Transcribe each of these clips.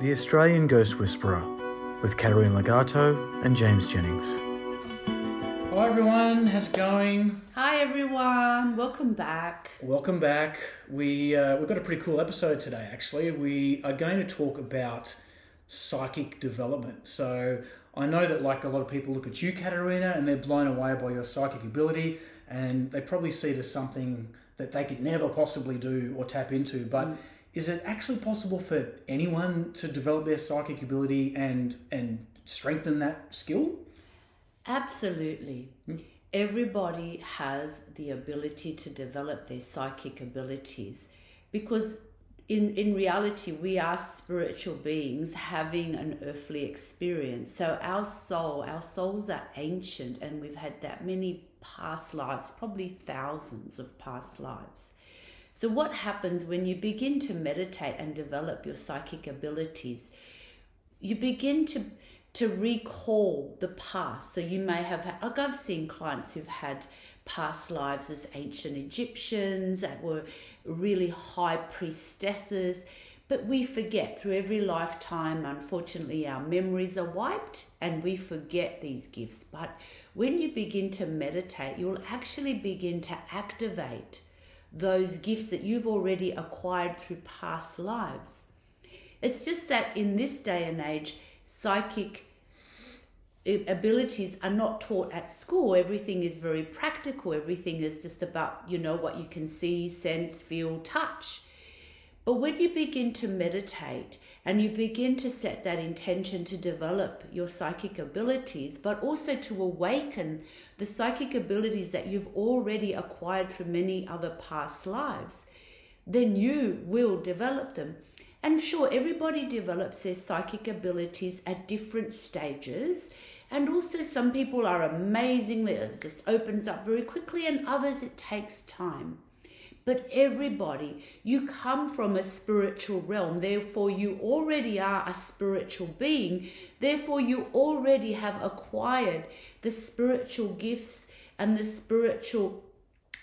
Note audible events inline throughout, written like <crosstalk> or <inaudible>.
The Australian Ghost Whisperer with Katerina Legato and James Jennings. Hello everyone, how's it going? Hi everyone, welcome back. Welcome back. We uh, we've got a pretty cool episode today. Actually, we are going to talk about psychic development. So I know that like a lot of people look at you, Katerina, and they're blown away by your psychic ability, and they probably see it as something that they could never possibly do or tap into. But Mm. Is it actually possible for anyone to develop their psychic ability and and strengthen that skill? Absolutely. Hmm. Everybody has the ability to develop their psychic abilities because in, in reality, we are spiritual beings having an earthly experience. So, our soul, our souls are ancient, and we've had that many past lives, probably thousands of past lives. So, what happens when you begin to meditate and develop your psychic abilities? You begin to to recall the past. So you may have like I've seen clients who've had past lives as ancient Egyptians that were really high priestesses. But we forget through every lifetime, unfortunately, our memories are wiped and we forget these gifts. But when you begin to meditate, you'll actually begin to activate those gifts that you've already acquired through past lives. It's just that in this day and age, psychic abilities are not taught at school. Everything is very practical. Everything is just about, you know, what you can see, sense, feel, touch. But when you begin to meditate and you begin to set that intention to develop your psychic abilities, but also to awaken the psychic abilities that you've already acquired through many other past lives, then you will develop them. And sure, everybody develops their psychic abilities at different stages. And also, some people are amazingly, it just opens up very quickly, and others it takes time. But everybody, you come from a spiritual realm, therefore, you already are a spiritual being, therefore, you already have acquired the spiritual gifts and the spiritual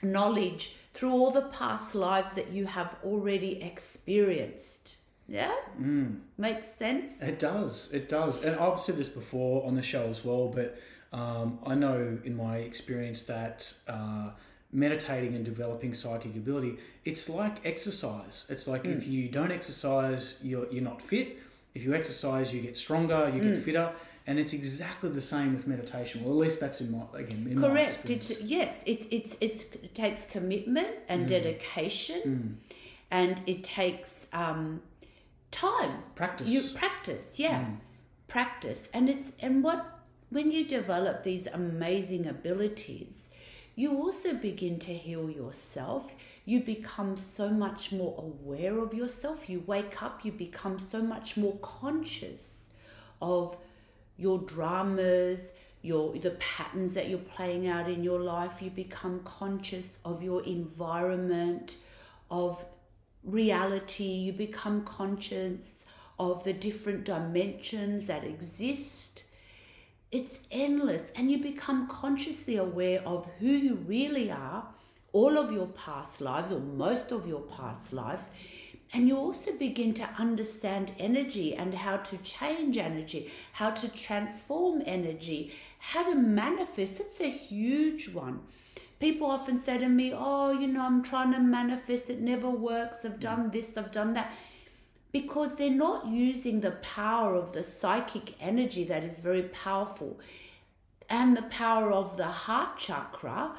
knowledge through all the past lives that you have already experienced. Yeah? Mm. Makes sense? It does. It does. And I've said this before on the show as well, but um, I know in my experience that uh, meditating and developing psychic ability, it's like exercise. It's like if hmm. you don't exercise, you're, you're not fit. If you exercise, you get stronger, you get hmm. fitter. And it's exactly the same with meditation. Well, at least that's in my again in my Correct. experience. It's, yes, it's, it's, it's, it takes commitment and hmm. dedication, and it takes um, time. Practice. You practice, yeah, practice, and it's and what when you develop these amazing abilities, you also begin to heal yourself. You become so much more aware of yourself. You wake up. You become so much more conscious of your dramas, your the patterns that you're playing out in your life. You become conscious of your environment, of reality. You become conscious of the different dimensions that exist. It's endless, and you become consciously aware of who you really are, all of your past lives, or most of your past lives, and you also begin to understand energy and how to change energy, how to transform energy, how to manifest. It's a huge one. People often say to me, Oh, you know, I'm trying to manifest, it never works. I've done this, I've done that. Because they're not using the power of the psychic energy that is very powerful and the power of the heart chakra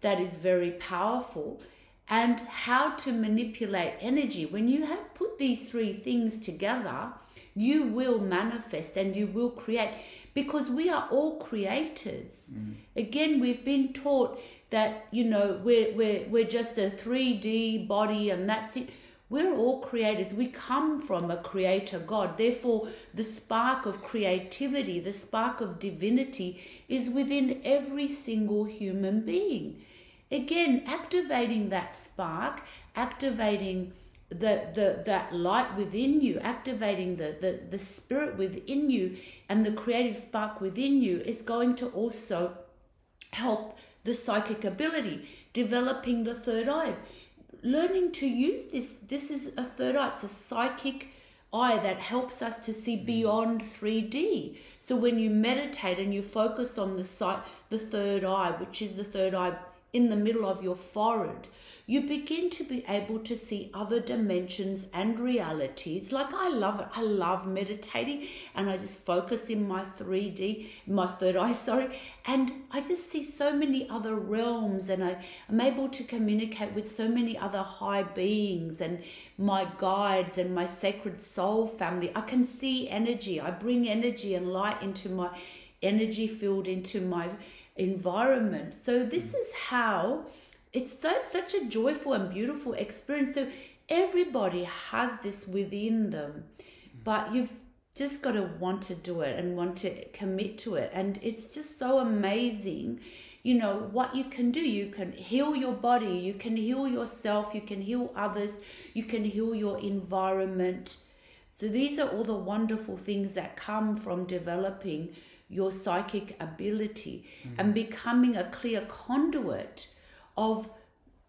that is very powerful and how to manipulate energy. When you have put these three things together, you will manifest and you will create because we are all creators. Mm. Again, we've been taught that, you know, we're, we're, we're just a 3D body and that's it. We're all creators. We come from a creator God. Therefore, the spark of creativity, the spark of divinity is within every single human being. Again, activating that spark, activating the, the that light within you, activating the, the, the spirit within you and the creative spark within you is going to also help the psychic ability, developing the third eye learning to use this. This is a third eye. It's a psychic eye that helps us to see mm. beyond 3d so when you meditate and you focus on the sight the third eye which is the third eye in the middle of your forehead you begin to be able to see other dimensions and realities. Like I love it. I love meditating and I just focus in my 3D, my third <laughs> eye, sorry, and I just see so many other realms and I, am able to communicate with so many other high beings and my guides and my sacred soul family. I can see energy. I bring energy and light into my energy field, into my environment. So this hmm. is how it's so such a joyful and beautiful experience. So everybody has this within them, hmm. but you've just got to want to do it and want to commit to it. And it's just so amazing, you know, what you can do. You can heal your body, you can heal yourself, you can heal others, you can heal your environment. So these are all the wonderful things that come from developing your psychic ability mm-hmm. and becoming a clear conduit of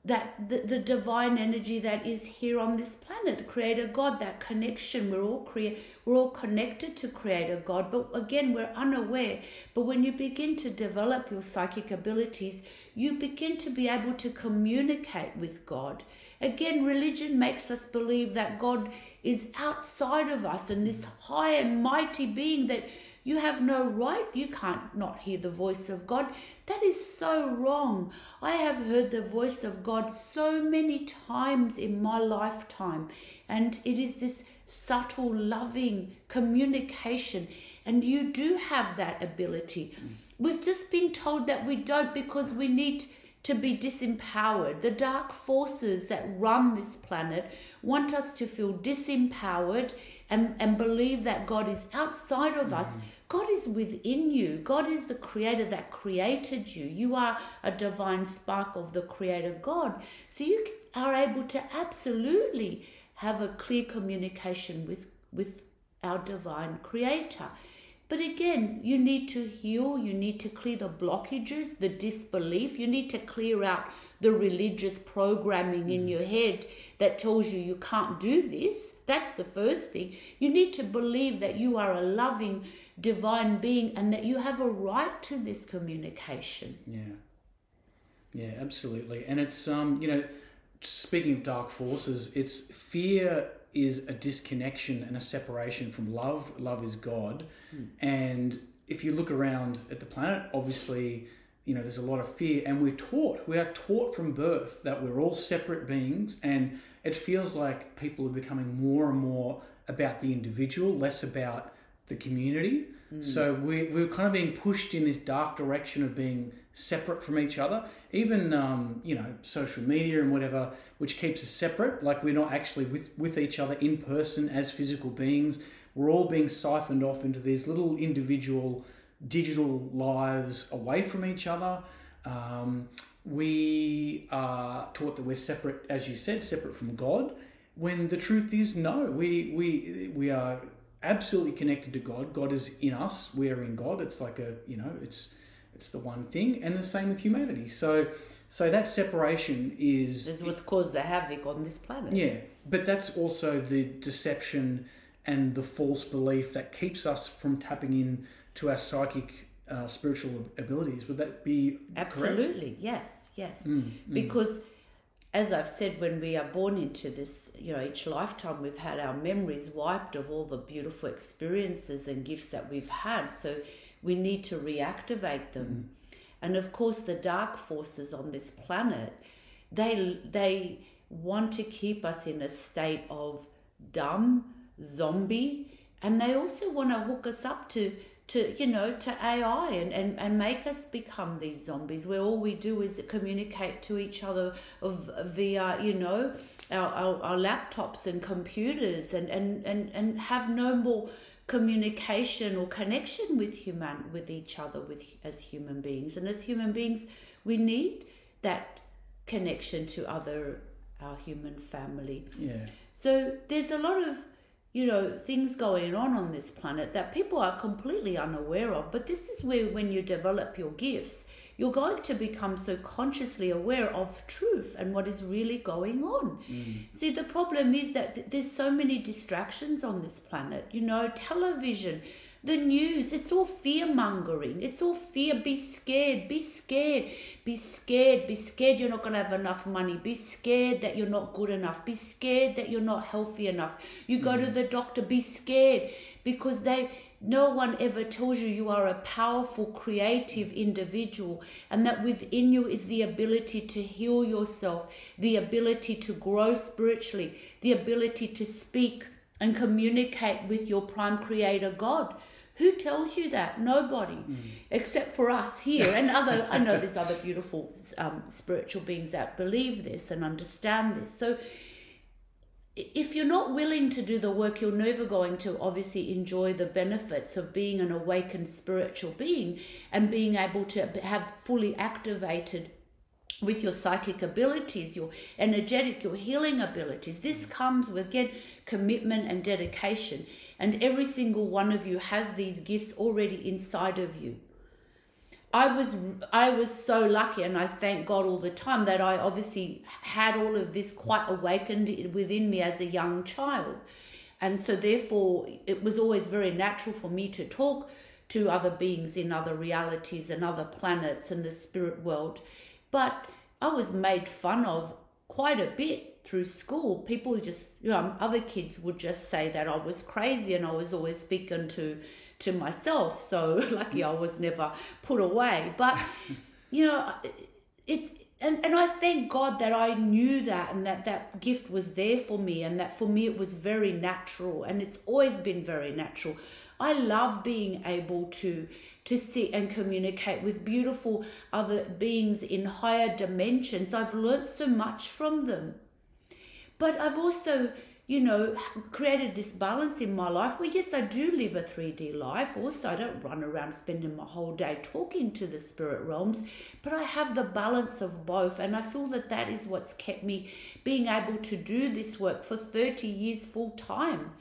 that the, the divine energy that is here on this planet the creator god that connection we're all create we're all connected to creator god but again we're unaware but when you begin to develop your psychic abilities you begin to be able to communicate with god again religion makes us believe that god is outside of us and this high and mighty being that you have no right. You can't not hear the voice of God. That is so wrong. I have heard the voice of God so many times in my lifetime, and it is this subtle, loving communication, and you do have that ability. We've just been told that we don't because we need to be disempowered. The dark forces that run this planet want us to feel disempowered and, and believe that God is outside of mm. us God is within you. God is the creator that created you. You are a divine spark of the creator God. So you are able to absolutely have a clear communication with, with our divine creator. But again, you need to heal, you need to clear the blockages, the disbelief, you need to clear out the religious programming in mm. your head that tells you you can't do this. That's the first thing. You need to believe that you are a loving, divine being and that you have a right to this communication. Yeah. Yeah, absolutely. And it's um, you know, speaking of dark forces, it's fear is a disconnection and a separation from love. Love is God. Mm. And if you look around at the planet, obviously, you know, there's a lot of fear and we're taught, we are taught from birth that we're all separate beings and it feels like people are becoming more and more about the individual, less about the community. Mm. So we, we're kind of being pushed in this dark direction of being separate from each other. Even, um, you know, social media and whatever, which keeps us separate, like we're not actually with, with each other in person as physical beings. We're all being siphoned off into these little individual digital lives away from each other. Um, we are taught that we're separate, as you said, separate from God. When the truth is, no, we we we are absolutely connected to God. God is in us. We are in God. It's like a you know, it's it's the one thing, and the same with humanity. So so that separation is this is what's caused the havoc on this planet. Yeah, but that's also the deception and the false belief that keeps us from tapping in to our psychic uh, spiritual abilities. Would that be absolutely correct? yes, yes? Mm, mm. As I've said, when we are born into this, you know, each lifetime we've had our memories wiped of all the beautiful experiences and gifts that we've had. So we need to reactivate them. Mm. And of course, the dark forces on this planet, they they want to keep us in a state of dumb zombie, and they also want to hook us up to to you know to AI and, and, and make us become these zombies where all we do is communicate to each other of via you know our, our, our laptops and computers and, and, and, and have no more communication or connection with human with each other with as human beings and as human beings we need that connection to other our human family Yeah. so there's a lot of you know things going on on this planet that people are completely unaware of. But this is where when you develop your gifts you're going to become so consciously aware of truth and what is really going on. Mm. See the problem is that th- there's so many distractions on this planet. You know television the news it's all fear mongering it's all fear. Be scared be scared. Be scared be scared you're not going to have enough money. Be scared that you're not good enough. Be scared that you're not healthy enough. You go to mm. the doctor be scared. Because they no one ever tells you you are a powerful creative individual and that within you is the ability to heal yourself the ability to grow spiritually the ability to speak and communicate with your prime creator God. Who tells you that? Nobody, except for us here and other. <laughs> I know there's other beautiful um, spiritual beings that believe this and understand this. So, if you're not willing to do the work, you're never going to obviously enjoy the benefits of being an awakened spiritual being and being able to have fully activated with your psychic abilities, your energetic, your healing abilities. This comes with, again, commitment and dedication. And every single one of you has these gifts already inside of you. I was I was so lucky and I thank God all the time that I obviously had all of this quite awakened within me as a young child. And so therefore it was always very natural for me to talk to other beings in other realities and other planets and the spirit world. But I was made fun of quite a bit through school. People just, you know, other kids would just say that I was crazy and I was always speaking to to myself. So <laughs> lucky I was never put away. But you know, it and, and I thank God that I knew that and that that gift was there for me and that for me it was very natural and it's always been very natural. I love being able to to sit and communicate with beautiful other beings in higher dimensions. I've learnt so much from them. But I've also, you know, created this balance in my life where, yes, I do live a 3D life. Also, I don't run around spending my whole day talking to the spirit realms, but I have the balance of both. And I feel that that is what's kept me being able to do this work for 30 years full time.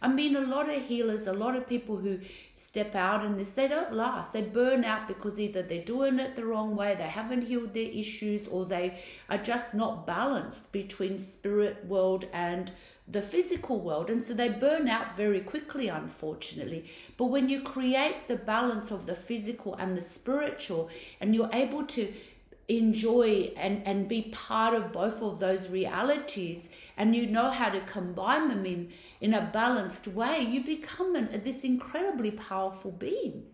I mean, a lot of healers, a lot of people who step out in this, they don't last. They burn out because either they're doing it the wrong way, they haven't healed their issues, or they are just not balanced between spirit world and the physical world. And so they burn out very quickly, unfortunately. But when you create the balance of the physical and the spiritual, and you're able to enjoy and, and be part of both of those realities and you know how to combine them in in a balanced way you become an, this incredibly powerful being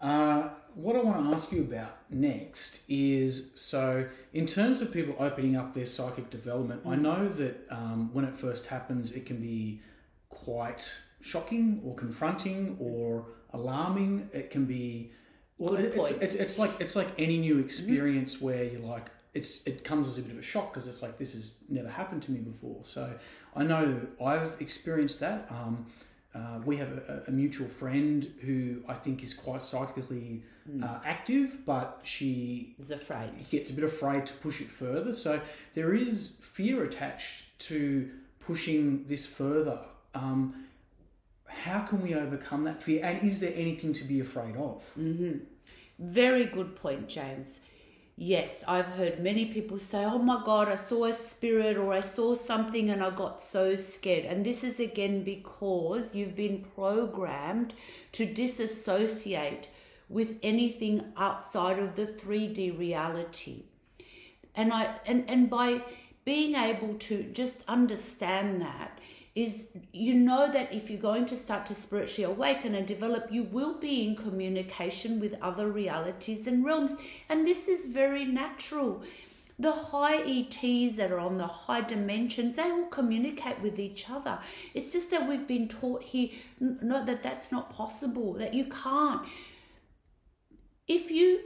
Uh, what I want to ask you about next is so, in terms of people opening up their psychic development, I know that um, when it first happens, it can be quite shocking or confronting or alarming. It can be well, it's, it's it's like it's like any new experience where you're like it's it comes as a bit of a shock because it's like this has never happened to me before. So I know I've experienced that. Um, uh, we have a, a mutual friend who I think is quite psychically uh, active, but she is afraid gets a bit afraid to push it further. So there is fear attached to pushing this further. Um, how can we overcome that fear? And is there anything to be afraid of? Very good point, James. Yes, I've heard many people say, Oh my God, I saw a spirit or I saw something and I got so scared. And this is again because you've been programmed to disassociate with anything outside of the 3D reality. And I and, and by being able to just understand that is you know that if you're going to start to spiritually awaken and develop, you will be in communication with other realities and realms. And this is very natural. the high ETs that are on the high dimensions, they all communicate with each other. It's just that we've been taught here not that that's not possible, that you can't. If you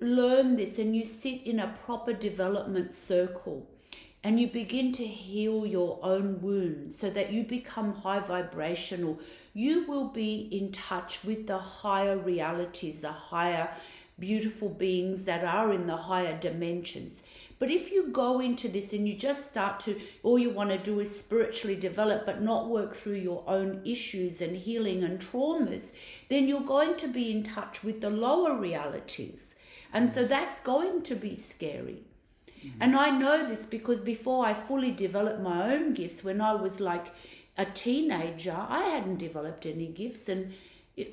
learn this and you sit in a proper development circle, and you begin to heal your own wounds so that you become high vibrational, you will be in touch with the higher realities, the higher beautiful beings that are in the higher dimensions. But if you go into this and you just start to, all you want to do is spiritually develop, but not work through your own issues and healing and traumas, then you're going to be in touch with the lower realities. And so that's going to be scary. Mm-hmm. And I know this because before I fully developed my own gifts, when I was like a teenager, I hadn't developed any gifts. And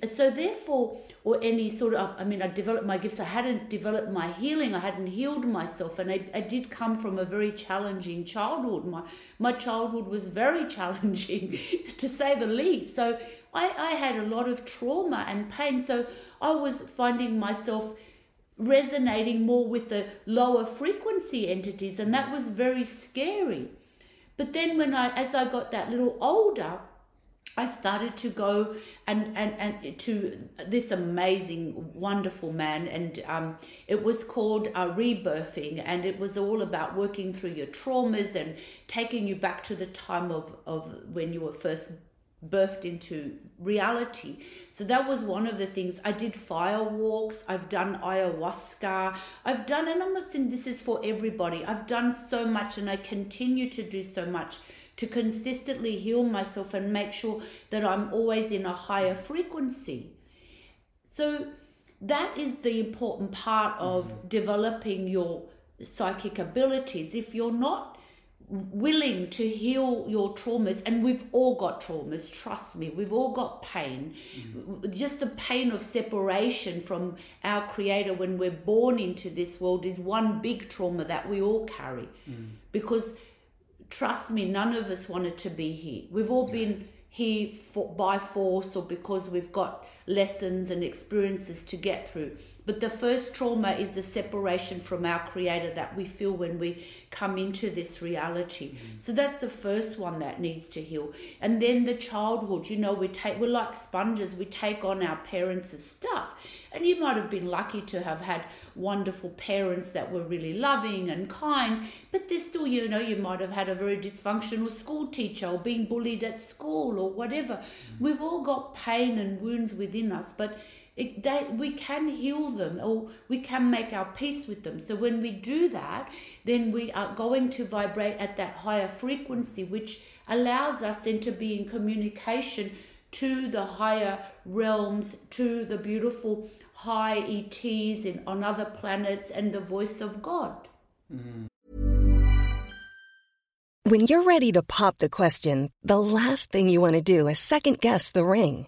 so, therefore, or any sort of, I mean, I developed my gifts, I hadn't developed my healing, I hadn't healed myself. And I, I did come from a very challenging childhood. My, my childhood was very <laughs> challenging, to say the least. So, I, I had a lot of trauma and pain. So, I was finding myself resonating more with the lower frequency entities and that was very scary. But then when i as i got that little older i started to go and and and to this amazing wonderful man and um, it was called uh, rebirthing and it was all about working through your traumas and taking you back to the time of of when you were first birthed into reality. So that was one of the things. I did fire walks, I've done ayahuasca, I've done, and I'm not saying this is for everybody. I've done so much and I continue to do so much to consistently heal myself and make sure that I'm always in a higher frequency. So that is the important part of mm-hmm. developing your psychic abilities. If you're not willing to heal your traumas and we've all got traumas trust me we've all got pain. Mm. just the pain of separation from our creator when we're born into this world is one big trauma that we all carry. Mm. because trust me none of us wanted to be here. We've all been here for, by force or because we've got lessons and experiences to get through but the first trauma is the separation from our creator that we feel when we come into this reality. Mm-hmm. So that's the first one that needs to heal. And then the childhood, you know, we take we're like sponges, we take on our parents' stuff. And you might have been lucky to have had wonderful parents that were really loving and kind, but there's still, you know, you might have had a very dysfunctional school teacher or being bullied at school or whatever. Mm-hmm. We've all got pain and wounds within us, but it, they, we can heal them or we can make our peace with them. So when we do that, then we are going to vibrate at that higher frequency, which allows us then to be in communication to the higher realms, to the beautiful high ETs in, on other planets and the voice of God. Mm. When you're ready to pop the question, the last thing you want to do is second guess the ring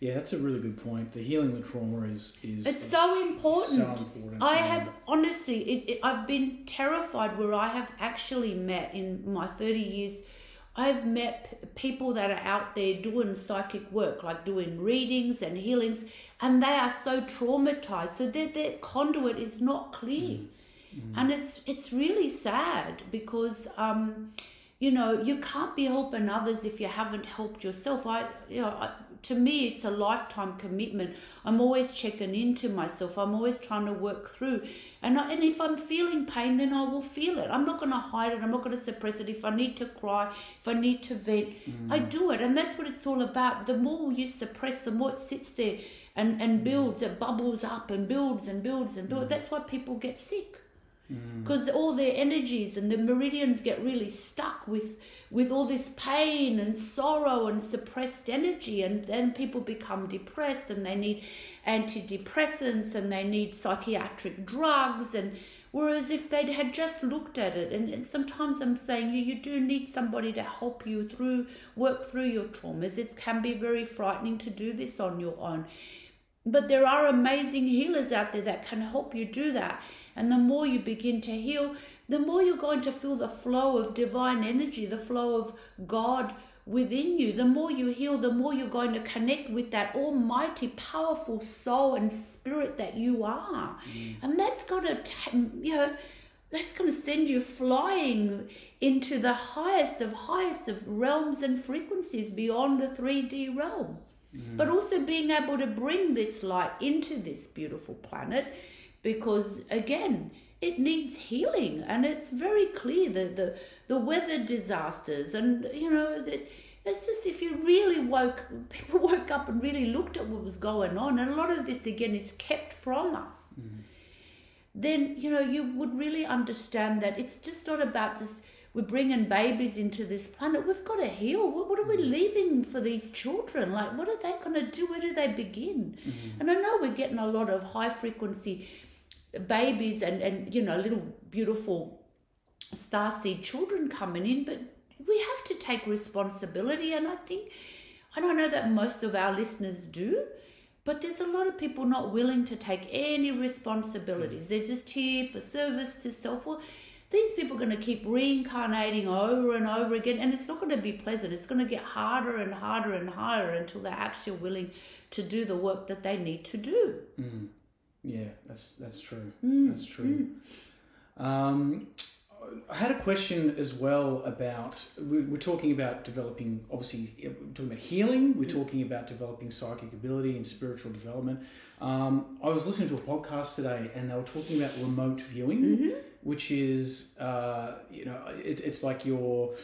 Yeah, that's a really good point. The healing the trauma is is it's so important. So important. I have honestly, it, it, I've been terrified where I have actually met in my thirty years. I've met people that are out there doing psychic work, like doing readings and healings, and they are so traumatized. So their their conduit is not clear, mm. Mm. and it's it's really sad because. Um, you know you can't be helping others if you haven't helped yourself i you know I, to me, it's a lifetime commitment. I'm always checking into myself. I'm always trying to work through. And, I, and if I'm feeling pain, then I will feel it. I'm not going to hide it. I'm not going to suppress it. If I need to cry, if I need to vent, I mm. do it. And that's what it's all about. The more you suppress, the more it sits there and, and mm. builds, it bubbles up and builds and builds and builds. Mm. That's why people get sick Mm. because all their energies and the meridians get really stuck with with all this pain and sorrow and suppressed energy and then people become depressed and they need antidepressants and they need psychiatric drugs and whereas if they had just looked at it and, and sometimes i'm saying you you do need somebody to help you through work through your traumas. It can be very frightening to do this on your own but there are amazing healers out there that can help you do that. And the more you begin to heal, the more you're going to feel the flow of divine energy, the flow of God within you. The more you heal, the more you're going to connect with that almighty, powerful soul and spirit that you are. Mm. And that's going to, you know, that's going to send you flying into the highest of highest of realms and frequencies beyond the 3D realm but also being able to bring this light into this beautiful planet because again it needs healing. And it's very clear that the the weather disasters and you know that it's just if you really woke <laughs> people woke up and really looked at what was going on and a lot of this again is kept from us mm. then you know you would really understand that it's just not about just we're bringing babies into this planet. We've got to heal. What, what are we mm. leaving for these children? Like, what are they going to do? Where do they begin? Mm-hmm. And I know we're getting a lot of high frequency babies and, and you know, little beautiful starseed children coming in, but we have to take responsibility. And I think, and I know that most of our listeners do, but there's a lot of people not willing to take any responsibilities. Mm. They're just here for service to self. Well, these people are going to keep reincarnating over and over again, and it's not going to be pleasant. It's going to get harder and harder and harder until they're actually willing to do the work that they need to do. Mm. Yeah, that's that's true. Mm. That's true. Mm. Um, I had a question as well about we- we're talking about developing. Obviously, we're talking about healing. We're talking about developing psychic ability and spiritual development. Um, I was listening to a podcast today, and they were talking about remote viewing, which is uh, you know it, it's like your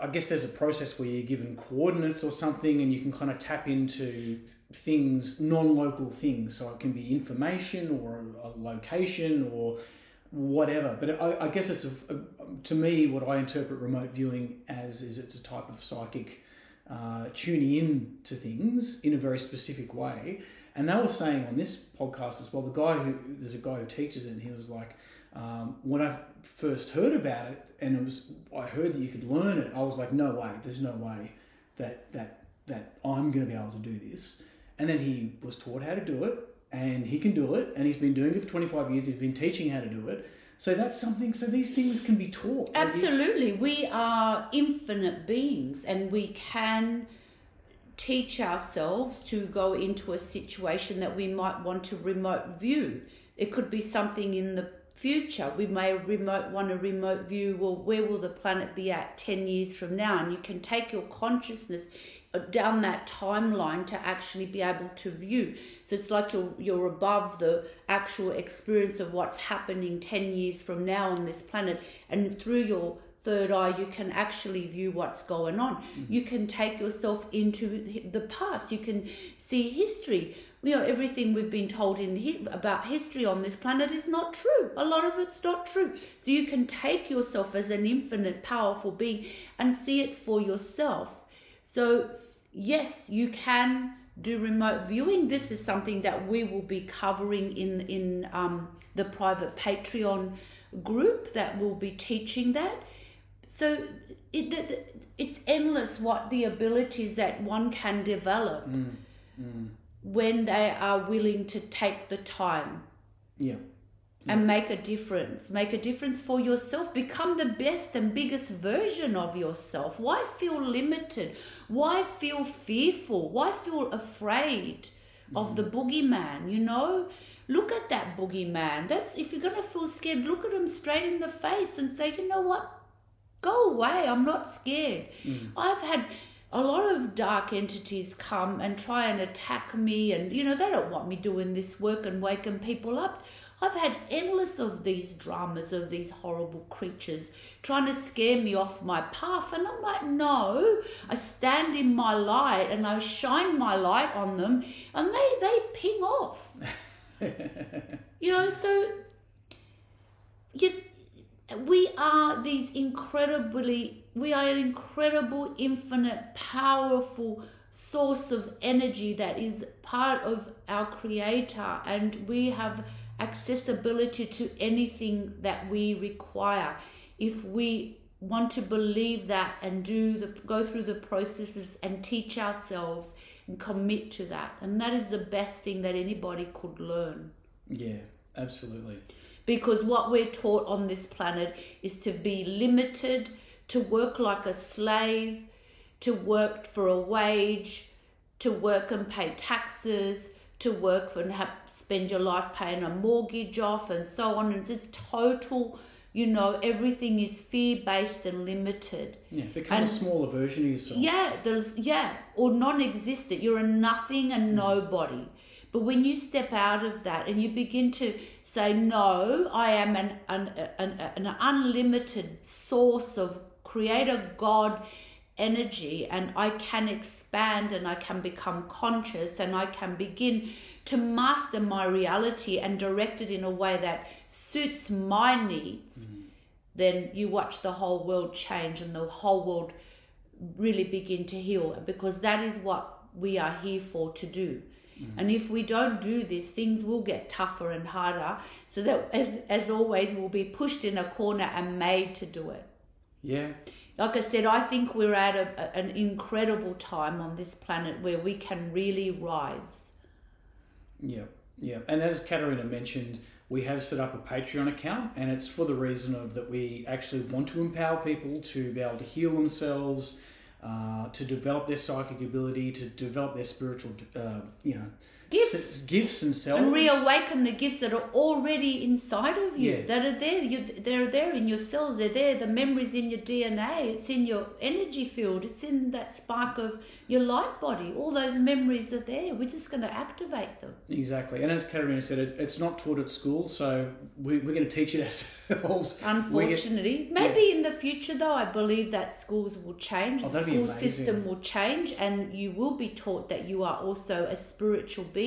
I guess there's a process where you're given coordinates or something, and you can kind of tap into things, non-local things. So it can be information or a location or whatever. But I, I guess it's a, a, to me what I interpret remote viewing as is it's a type of psychic uh, tuning in to things in a very specific way. And they were saying on this podcast as well, the guy who there's a guy who teaches it, and he was like, um, when I first heard about it, and it was I heard that you could learn it, I was like, no way, there's no way that that that I'm going to be able to do this. And then he was taught how to do it, and he can do it, and he's been doing it for 25 years. He's been teaching how to do it. So that's something. So these things can be taught. Absolutely. We are infinite beings and we can teach ourselves to go into a situation that we might want to remote view. It could be something in the future. We may remote want to remote view, well, where will the planet be at 10 years from now? And you can take your consciousness Uh, down that timeline to actually be able to view. So it's like you're you're above the actual experience of what's happening 10 years from now on this planet and through your third eye you can actually view what's going on. Mm-hmm. You can take yourself into the past. You can see history. You know everything we've been told in hi- about history on this planet is not true. A lot of it's not true. So you can take yourself as an infinite powerful being and see it for yourself. So, yes, you can do remote viewing. This is something that we will be covering in in um, the private Patreon group that will be teaching that. So, it, it it's endless what the abilities that one can develop when they are willing to take the time yeah. And make a difference. Make a difference for yourself. Become the best and biggest version of yourself. Why feel limited? Why feel fearful? Why feel afraid of the mm. boogeyman? You know, look at that boogeyman. That's if you're gonna feel scared, look at him straight in the face and say, you know what? Go away. I'm not scared. Mm. I've had a lot of dark entities come and try and attack me and you know they don't want me doing this work and waking people up. I've had endless of these dramas of these horrible creatures trying to scare me off my path and i'm like no. I stand in my light and i shine my light on them and they they ping off. <laughs> You know so you, we are these incredibly we are an incredible infinite powerful source of energy that is part of our creator and we have accessibility to anything that we require if we want to believe that and do the go through the processes and teach ourselves and commit to that and that is the best thing that anybody could learn Yeah, absolutely. because what we're taught on this planet is to be limited, to work like a slave, to work for a wage, to work and pay taxes, to work for and have, spend your life paying a mortgage off, and so on. And it's total, you know, everything is fear based and limited. Yeah, become And- a smaller version of yourself. Yeah, there's yeah, or non-existent. You're a nothing and mm. nobody. But when you step out of that and you begin to say, "No, I am an an, an, an unlimited source of Creator God energy, and I can expand and I can become conscious and I can begin to master my reality and direct it in a way that suits my needs." Mm. Then you watch the whole world change and the whole world really begin to heal because that is what we are here for to do. Mm. And if we don't do this, things will get tougher and harder. So that, as, as always, we'll be pushed in a corner and made to do it. Yeah, Like I said, I think we're at a, an incredible time on this planet where we can really rise. yeah, yeah. And as Katarina mentioned, we have set up a Patreon account, and it's for the reason of that we actually want to empower people to be able to heal themselves, uh, to develop their psychic ability, to develop their spiritual, uh, you know, Gifts. gifts and selves. and reawaken the gifts that are already inside of you Yeah. that are there. You, they're there in your cells. They're there. The memories in your dna it's in your energy field. It's in that spark of your light body. All those memories are there. We're just going to activate them. Exactly, and as Katarina said, it, it's not taught at school, so we, we're going to teach it <laughs> ourselves. We get- unfortunately. Maybe in the future though i believe that schools will change. Oh, the school system will change and you will be taught that you are also a spiritual being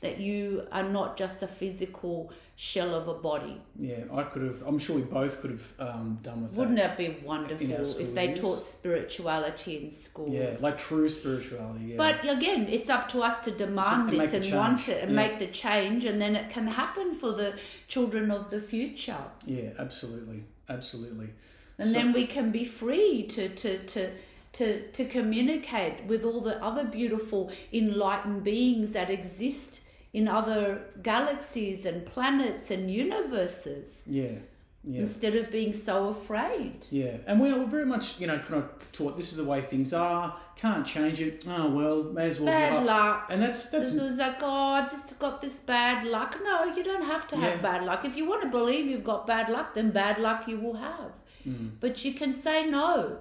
that you are not just a physical shell of a body yeah, I could have. I'm sure we both could have um, done with that. Wouldn't that. that be wonderful if they taught spirituality in schools? Yeah, like true spirituality. Yeah. but again, it's up to us to demand And this and want it and yeah. make the change, and then it can happen for the children of the future. yeah, absolutely, absolutely. And then we can be free to, to, to, to, to communicate with all the other beautiful enlightened beings that exist in other galaxies and planets and universes Yeah, yeah. instead of being so afraid. Yeah, and we are very much, you know, kind of taught this is the way things are. Can't change it. Oh well, may as well Bad luck. And that's that's This was like, oh, I've just got this bad luck. No, you don't have to have Yeah. bad luck. If you want to believe you've got bad luck, then bad luck you will have. Mm. But you can say no.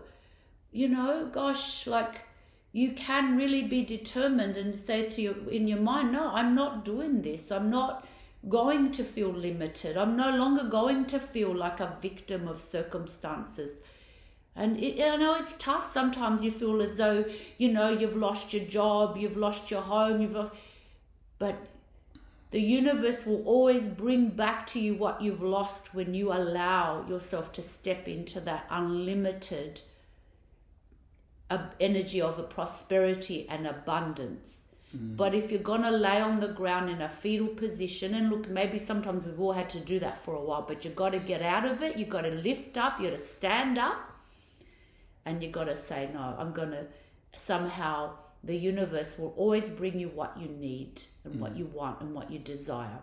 You know, gosh, like you can really be determined and say to your in your mind, no, I'm not doing this. I'm not going to feel limited. I'm no longer going to feel like a victim of circumstances. And it, I know it's tough. Sometimes you feel as though you know you've lost your job, you've lost your home, you've lost, but the universe will always bring back to you what you've lost when you allow yourself to step into that unlimited uh, energy of a prosperity and abundance. But if you're gonna lay on the ground in a fetal position, and look, maybe sometimes we've all had to do that for a while, but you got to get out of it. You got to lift up. You got to stand up, and you got to say, "No, I'm gonna." Somehow, the universe will always bring you what you need and what you want and what you desire.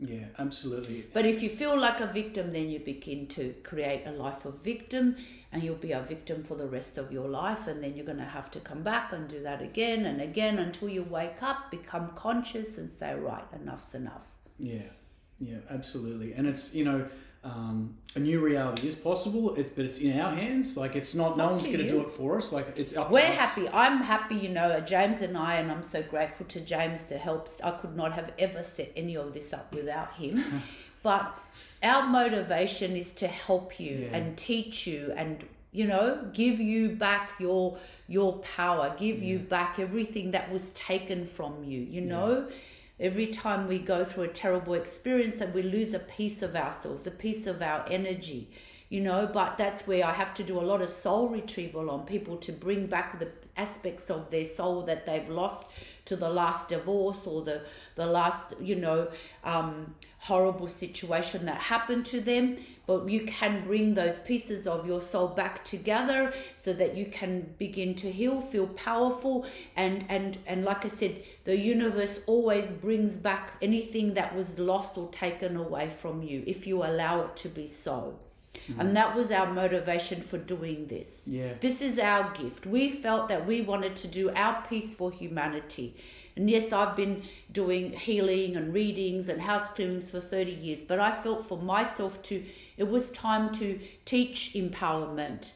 Yeah, absolutely. But if you feel like a victim, then you begin to create a life of victim, and you'll be a victim for the rest of your life. And then you're going to have to come back and do that again and again until you wake up, become conscious, and say, right, enough's enough. Yeah, yeah, absolutely. And it's you know, um, a new reality is possible, it, but it's in our hands. Like it's not. No one's to going to you. do it for us. Like it's up. We're to us. happy. I'm happy, you know, James and I, and I'm so grateful to James to help. I could not have ever set any of this up without him. <laughs> but our motivation is to help you Yeah. and teach you and you know give you back your your power give you back everything that was taken from you you know every time we go through a terrible experience and we lose a piece of ourselves a piece of our energy you know but that's where i have to do a lot of soul retrieval on people to bring back the aspects of their soul that they've lost to the last divorce or the the last you know um, horrible situation that happened to them but you can bring those pieces of your soul back together so that you can begin to heal feel powerful and and and like i said the universe always brings back anything that was lost or taken away from you if you allow it to be so and mm. that was our motivation for doing this Yeah. this is our gift. We felt that we wanted to do our piece for humanity. And yes, I've been doing healing and readings and house clearings for 30 years, but I felt for myself to, it was time to teach empowerment.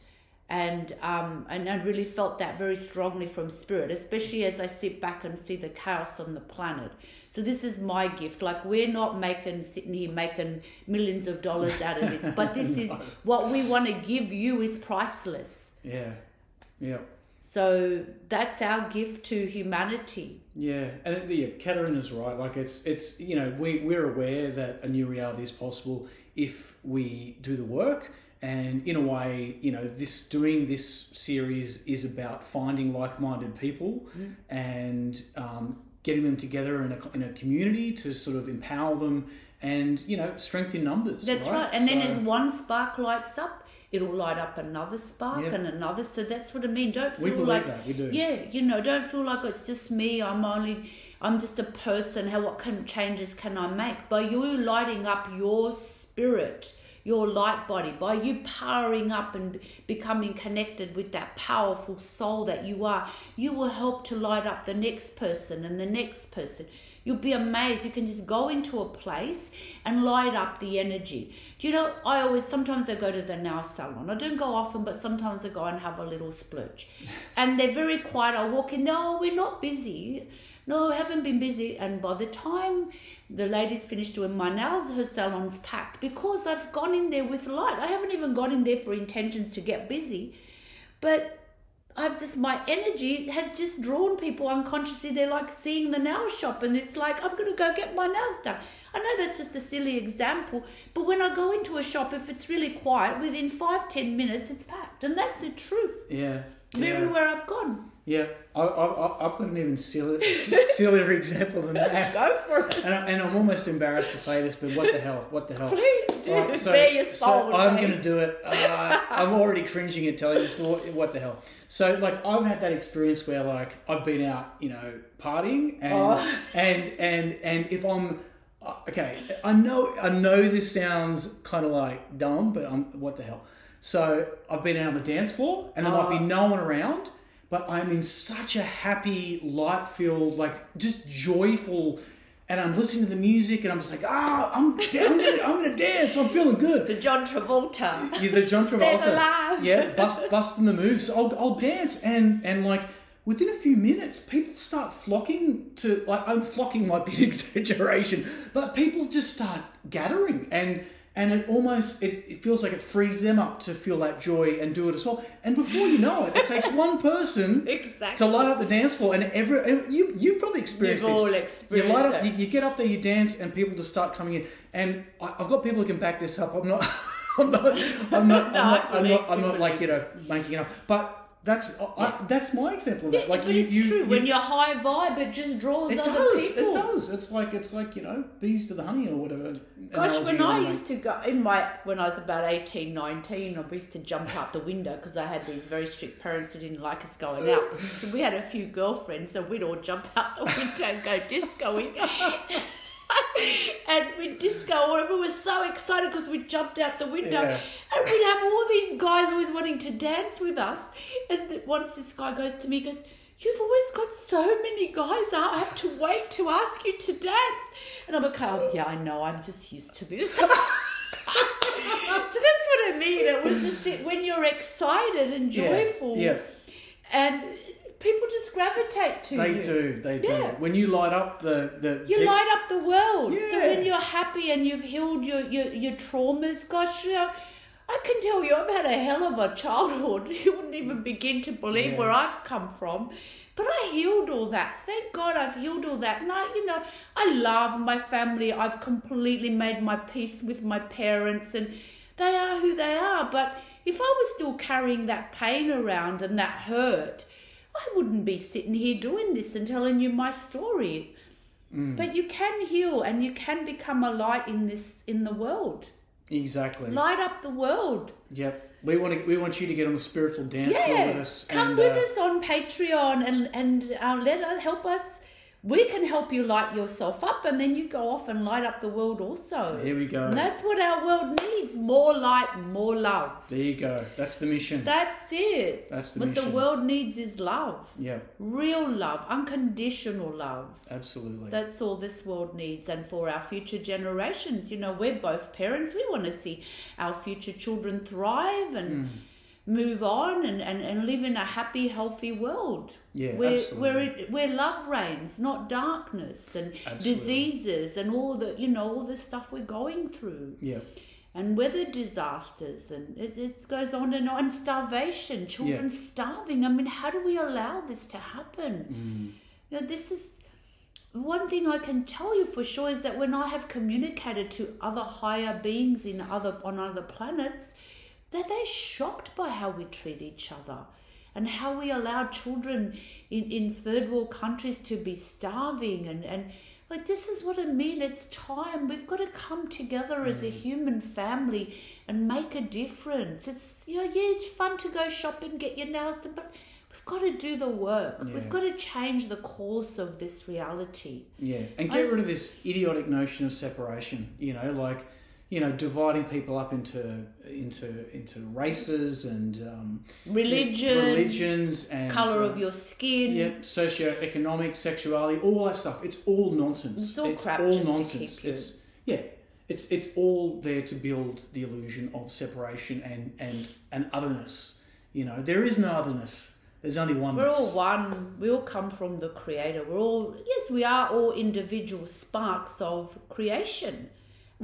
And, um, and I really felt that very strongly from spirit, especially as I sit back and see the chaos on the planet. So this is my gift. Like we're not making sitting here making millions of dollars out of this, but this <laughs> is what we want to give you is priceless. Yeah. Yeah. So that's our gift to humanity. Yeah, and it, yeah, Katarina is right. Like it's it's you know we we're aware that a new reality is possible if we do the work, and in a way, you know, this doing this series is about finding like-minded people and um, getting them together in a in a community to sort of empower them and you know strength in numbers. That's right. And then as one spark lights up, it'll light up another spark and another. So that's what I mean. Don't feel like that, we do. Yeah, you know, don't feel like it's just me. I'm only I'm just a person. How what of changes can I make? By you lighting up your spirit, your light body, by you powering up and becoming connected with that powerful soul that you are, you will help to light up the next person and the next person. You'll be amazed. You can just go into a place and light up the energy. Do you know, I always, sometimes I go to the nail salon. I don't go often, but sometimes I go and have a little splurge. <laughs> And they're very quiet. I walk in, no, oh, we're not busy. No, I haven't been busy. And by the time the lady's finished doing my nails, her salon's packed because I've gone in there with light. I haven't even gone in there for intentions to get busy. But I've just my energy has just drawn people unconsciously. They're like seeing the nail shop, and it's like I'm gonna go get my nails done. I know that's just a silly example, but when I go into a shop, if it's really quiet, within five ten minutes it's packed, and that's the truth. yeah, yeah. Everywhere I've gone, Yeah, I, I, I've got an even silly, <laughs> sillier example than that. <laughs> go for it. And, I, and I'm almost embarrassed to say this, but what the hell? What the hell? <laughs> Please do. Your soul, So I'm going to do it. Uh, I'm already cringing at telling this, what, what the hell? So, like, I've had that experience where, like, I've been out, you know, partying, and Oh. and and and if I'm uh, okay, I know I know this sounds kind of like dumb, but I'm what the hell? So I've been out on the dance floor, and there might Oh. be no one around, but I'm in such a happy, light-filled, like just joyful. And I'm listening to the music, and I'm just like, ah, I'm, I'm, gonna, I'm gonna dance. I'm feeling good. The John Travolta. Yeah, the John Travolta. Yeah, bust, busting the moves. So I'll, I'll dance, and and like within a few minutes, people start flocking to like. I'm flocking might be an <laughs> exaggeration, but people just start gathering, and and it almost it, it feels like it frees them up to feel that joy and do it as well. And before you know it, it takes <laughs> one person Exactly. to light up the dance floor, and every and you you've probably experienced We've this. all you light up, you, you get up there, you dance, and people just start coming in. And I, I've got people who can back this up. I'm not. <laughs> I'm not. I'm not. I'm <laughs> not. I I'm not, I'm not like you know making it up. But that's I, that's my example of that. Like but you, it's you, true. you- when you're high vibe, it just draws it other does. people. It does. It's like it's like you know bees to the honey or whatever. Gosh, when I used to go in my when I was about 18, 19, I used to jump out the window because I had these very strict parents who didn't like us going out. So <laughs> we had a few girlfriends, so we'd all jump out the window and go discoing. <laughs> <laughs> and we'd disco, and we were so excited because we jumped out the window, Yeah. and we'd have all these guys always wanting to dance with us. And once this guy goes to me, he goes. You've always got so many guys. I have to wait to ask you to dance. And I'm like, oh, yeah, I know. I'm just used to this. <laughs> So that's what I mean. It was just that when you're excited and Yeah, joyful, yeah. and people just gravitate to They you. They do, they do. When you light up the the You light up the world. So when you're happy and you've healed your, your, your traumas, gosh, you know, I can tell you I've had a hell of a childhood. <laughs> You wouldn't even begin to believe Yeah. where I've come from. But I healed all that. Thank God I've healed all that. And I, you know, I love my family. I've completely made my peace with my parents and they are who they are. But if I was still carrying that pain around and that hurt, I wouldn't be sitting here doing this and telling you my story. But you can heal and you can become a light in this in the world. exactly. Light up the world. Yep. We want to. We want you to get on the spiritual dance floor with us. come and, with uh, us on Patreon and and uh, let us help us. We can help you light yourself up, and then you go off and light up the world also. Here we go. And that's what our world needs: more light, more love. There you go. That's the mission. That's it. That's the what the world needs is love, yeah. real love, unconditional love. Absolutely. That's all this world needs. And for our future generations, you know, we're both parents. We want to see our future children thrive and Mm. Move on and, and, and live in a happy, healthy world. Yeah, where, absolutely. Where, it, where love reigns, not darkness and Absolutely. diseases and all the, you know, all the stuff we're going through. yeah. And weather disasters, and it, it goes on and on. And starvation, children starving. I mean, how do we allow this to happen? Mm. You know, this is one thing I can tell you for sure is that when I have communicated to other higher beings in other on other planets, that they're shocked by how we treat each other and how we allow children in, in third world countries to be starving and, and like this is what I mean. It's time. We've got to come together as a mm. human family and make a difference. It's you know, yeah, it's fun to go shopping, get your nails done, but we've got to do the work. Yeah. We've got to change the course of this reality. Yeah, and get rid of this idiotic notion of separation. You know, like you know, dividing people up into into into races and um, Religion, religions, and color uh, of your skin. Yep, socioeconomic, sexuality, all that stuff. It's all nonsense. It's all crap just to nonsense. It's yeah, it's it's all there to build the illusion of separation and and and otherness. You know, there is no otherness. There's only one. We're all one. We all come from the Creator. We're all, yes, we are all individual sparks of creation.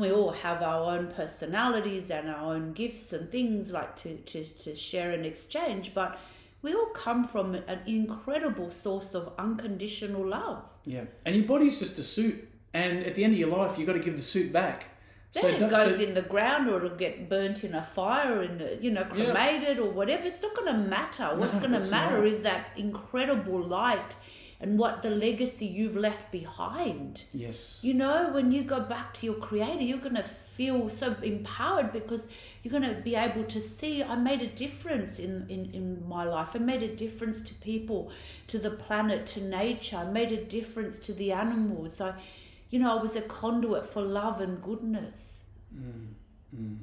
We all have our own personalities and our own gifts and things like to, to, to share and exchange, but we all come from an incredible source of unconditional love. Yeah, and your body's just a suit, and at the end of your life, you've got to give the suit back. Then it don't- goes so- in the ground or it'll get burnt in a fire and, uh, you know, Yeah. cremated or whatever. It's not going to matter. What's No, going to matter not. is that incredible light and what the legacy you've left behind. Yes. You know, when you go back to your creator, you're going to feel so empowered because you're going to be able to see I made a difference in, in, in my life. I made a difference to people, to the planet, to nature. I made a difference to the animals. I, you know, I was a conduit for love and goodness. Mm, mm.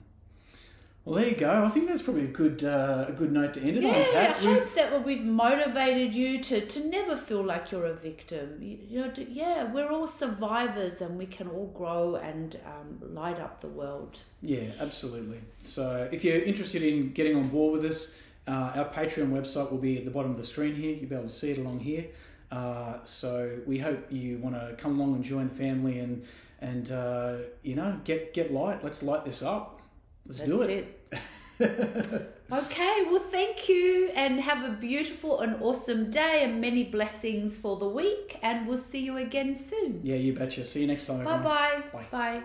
Well, there you go. I think that's probably a good uh, a good note to end it on, Yeah, I Kat. We've- hope that we've motivated you to, to never feel like you're a victim. You, you know, to, yeah, we're all survivors and we can all grow and um, light up the world. Yeah, absolutely. So if you're interested in getting on board with us, uh, our Patreon website will be at the bottom of the screen here. You'll be able to see it along here. Uh, so we hope you want to come along and join the family and and uh, you know get get light. Let's light this up. Let's That's do it. it. <laughs> okay, well, thank you and have a beautiful and awesome day and many blessings for the week. And we'll see you again soon. Yeah, you betcha. See you next time. Bye everyone. bye. Bye. Bye.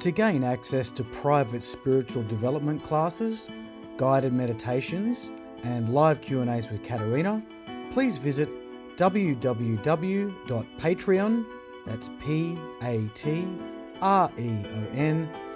To gain access to private spiritual development classes, guided meditations, and live Q&As with Katerina, please visit www.patreon, that's P-A-T-R-E-O-N